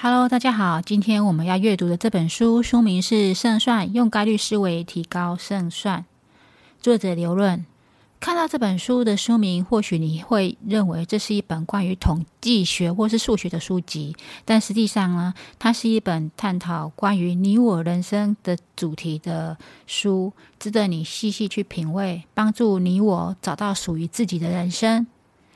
Hello，大家好，今天我们要阅读的这本书书名是《胜算：用概率思维提高胜算》，作者刘润。看到这本书的书名，或许你会认为这是一本关于统计学或是数学的书籍，但实际上呢，它是一本探讨关于你我人生的主题的书，值得你细细去品味，帮助你我找到属于自己的人生。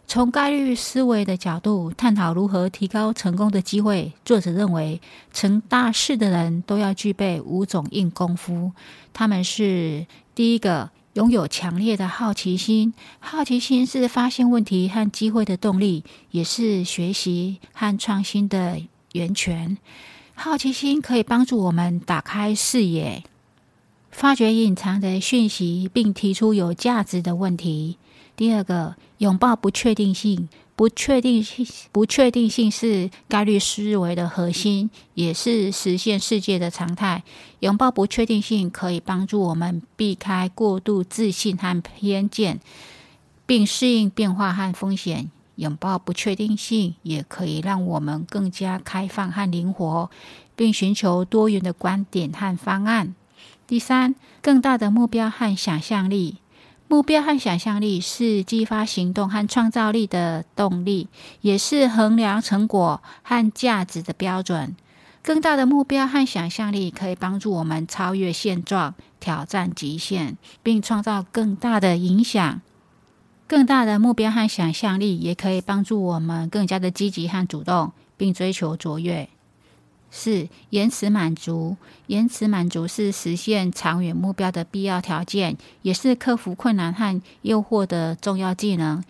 从概率思维的角度探讨如何提高成功的机会，作者认为成大事的人都要具备五种硬功夫。他们是：第一个，拥有强烈的好奇心，好奇心是发现问题和机会的动力，也是学习和创新的源泉。好奇心可以帮助我们打开视野，发掘隐藏的讯息，并提出有价值的问题。第二个，拥抱不确定性。不确定性，不确定性是概率思维的核心，也是实现世界的常态。拥抱不确定性可以帮助我们避开过度自信和偏见，并适应变化和风险。拥抱不确定性也可以让我们更加开放和灵活，并寻求多元的观点和方案。第三，更大的目标和想象力。目标和想象力是激发行动和创造力的动力，也是衡量成果和价值的标准。更大的目标和想象力可以帮助我们超越现状，挑战极限，并创造更大的影响。更大的目标和想象力也可以帮助我们更加的积极和主动，并追求卓越。四、延迟满足。延迟满足是实现长远目标的必要条件，也是克服困难和诱惑的重要技能。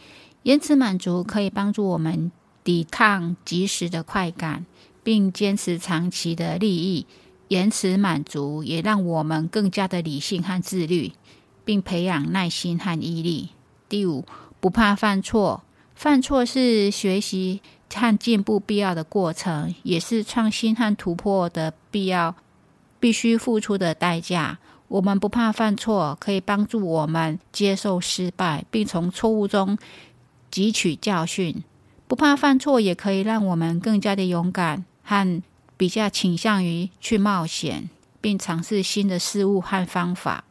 延迟满足可以帮助我们抵抗即时的快感，并坚持长期的利益。延迟满足也让我们更加的理性和自律，并培养耐心和毅力。第五，不怕犯错。犯错是学习和进步必要的过程，也是创新和突破的必要、必须付出的代价。我们不怕犯错，可以帮助我们接受失败，并从错误中汲取教训。不怕犯错，也可以让我们更加的勇敢和比较倾向于去冒险，并尝试新的事物和方法。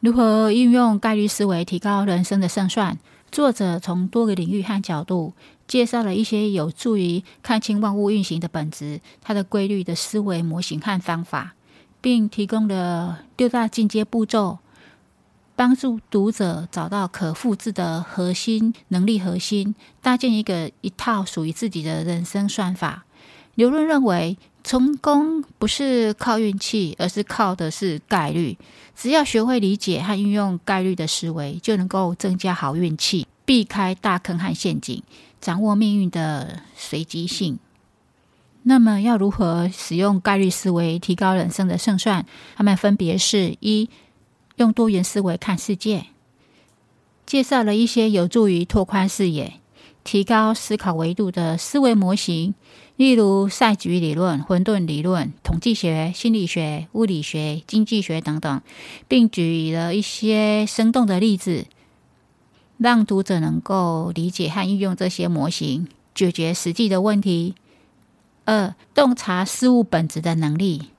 如何运用概率思维提高人生的胜算？作者从多个领域和角度介绍了一些有助于看清万物运行的本质、它的规律的思维模型和方法，并提供了六大进阶步骤，帮助读者找到可复制的核心能力核心，搭建一个一套属于自己的人生算法。刘润认为，成功不是靠运气，而是靠的是概率。只要学会理解和运用概率的思维，就能够增加好运气，避开大坑和陷阱，掌握命运的随机性。那么，要如何使用概率思维提高人生的胜算？他们分别是：一、用多元思维看世界，介绍了一些有助于拓宽视野。提高思考维度的思维模型，例如赛局理论、混沌理论、统计学、心理学、物理学、经济学等等，并举了一些生动的例子，让读者能够理解和运用这些模型，解决实际的问题。二、洞察事物本质的能力，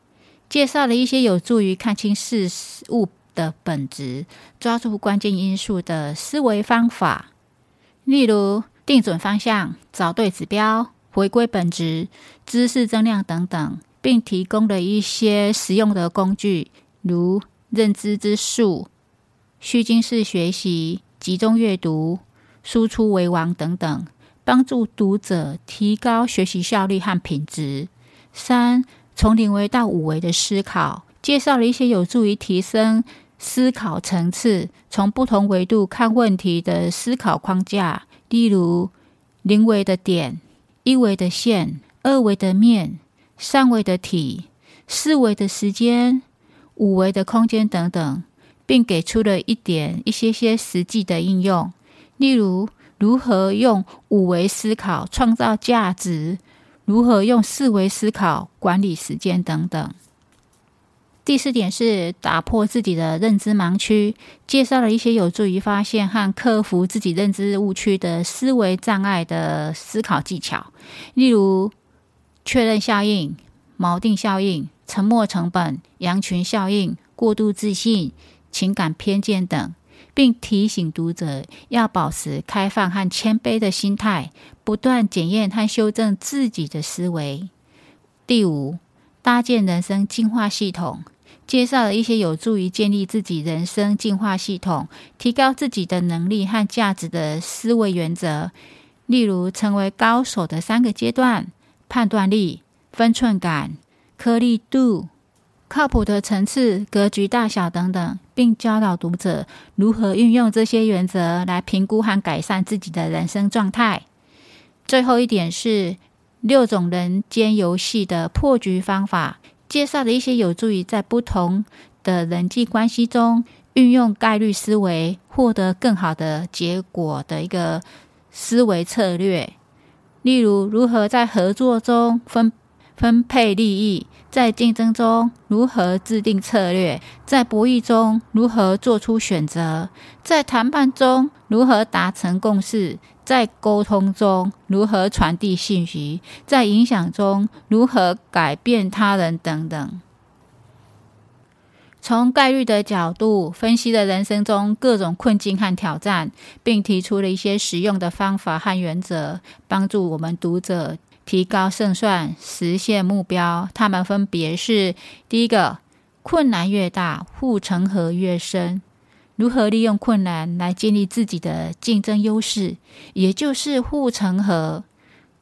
介绍了一些有助于看清事物的本质、抓住关键因素的思维方法，例如。定准方向、找对指标、回归本质、知识增量等等，并提供了一些实用的工具，如认知之树、虚惊式学习、集中阅读、输出为王等等，帮助读者提高学习效率和品质。三、从零维到五维的思考，介绍了一些有助于提升思考层次、从不同维度看问题的思考框架。例如，零维的点、一维的线、二维的面、三维的体、四维的时间、五维的空间等等，并给出了一点一些些实际的应用，例如如何用五维思考创造价值，如何用四维思考管理时间等等。第四点是打破自己的认知盲区，介绍了一些有助于发现和克服自己认知误区的思维障碍的思考技巧，例如确认效应、锚定效应、沉没成本、羊群效应、过度自信、情感偏见等，并提醒读者要保持开放和谦卑的心态，不断检验和修正自己的思维。第五，搭建人生进化系统。介绍了一些有助于建立自己人生进化系统、提高自己的能力和价值的思维原则，例如成为高手的三个阶段：判断力、分寸感、颗粒度、靠谱的层次、格局大小等等，并教导读者如何运用这些原则来评估和改善自己的人生状态。最后一点是六种人间游戏的破局方法。介绍了一些有助于在不同的人际关系中运用概率思维，获得更好的结果的一个思维策略。例如，如何在合作中分分配利益，在竞争中如何制定策略，在博弈中如何做出选择，在谈判中如何达成共识。在沟通中如何传递信息，在影响中如何改变他人等等。从概率的角度分析了人生中各种困境和挑战，并提出了一些实用的方法和原则，帮助我们读者提高胜算、实现目标。他们分别是：第一个，困难越大，护城河越深。如何利用困难来建立自己的竞争优势，也就是护城河。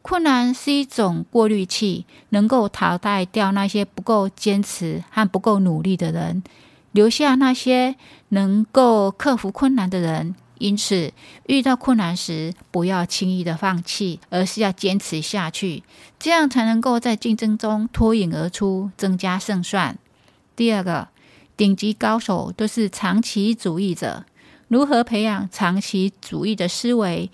困难是一种过滤器，能够淘汰掉那些不够坚持和不够努力的人，留下那些能够克服困难的人。因此，遇到困难时，不要轻易的放弃，而是要坚持下去，这样才能够在竞争中脱颖而出，增加胜算。第二个。顶级高手都是长期主义者。如何培养长期主义的思维？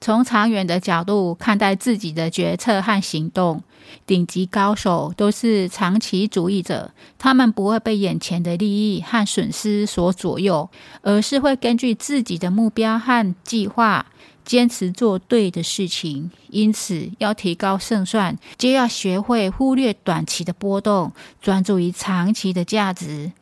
从长远的角度看待自己的决策和行动。顶级高手都是长期主义者，他们不会被眼前的利益和损失所左右，而是会根据自己的目标和计划。坚持做对的事情，因此要提高胜算，就要学会忽略短期的波动，专注于长期的价值。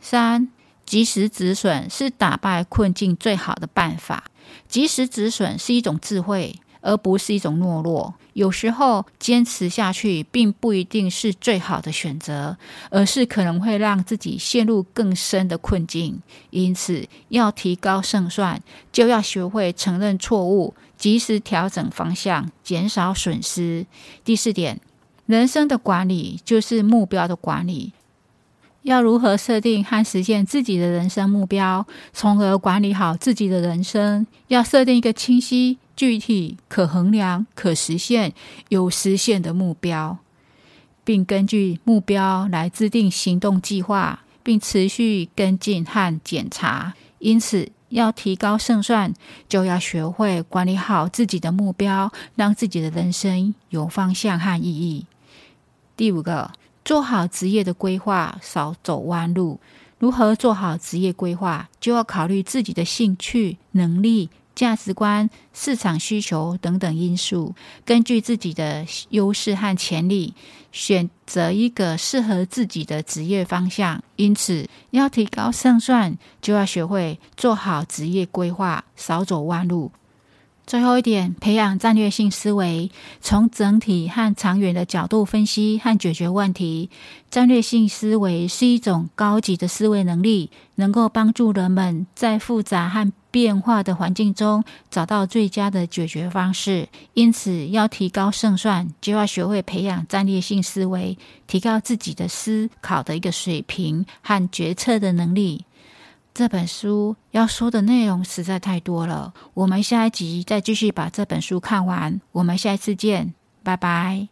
三，及时止损是打败困境最好的办法。及时止损是一种智慧。而不是一种懦弱。有时候坚持下去并不一定是最好的选择，而是可能会让自己陷入更深的困境。因此，要提高胜算，就要学会承认错误，及时调整方向，减少损失。第四点，人生的管理就是目标的管理。要如何设定和实现自己的人生目标，从而管理好自己的人生？要设定一个清晰、具体、可衡量、可实现、有实现的目标，并根据目标来制定行动计划，并持续跟进和检查。因此，要提高胜算，就要学会管理好自己的目标，让自己的人生有方向和意义。第五个。做好职业的规划，少走弯路。如何做好职业规划，就要考虑自己的兴趣、能力、价值观、市场需求等等因素，根据自己的优势和潜力，选择一个适合自己的职业方向。因此，要提高胜算，就要学会做好职业规划，少走弯路。最后一点，培养战略性思维，从整体和长远的角度分析和解决问题。战略性思维是一种高级的思维能力，能够帮助人们在复杂和变化的环境中找到最佳的解决方式。因此，要提高胜算，就要学会培养战略性思维，提高自己的思考的一个水平和决策的能力。这本书要说的内容实在太多了，我们下一集再继续把这本书看完。我们下一次见，拜拜。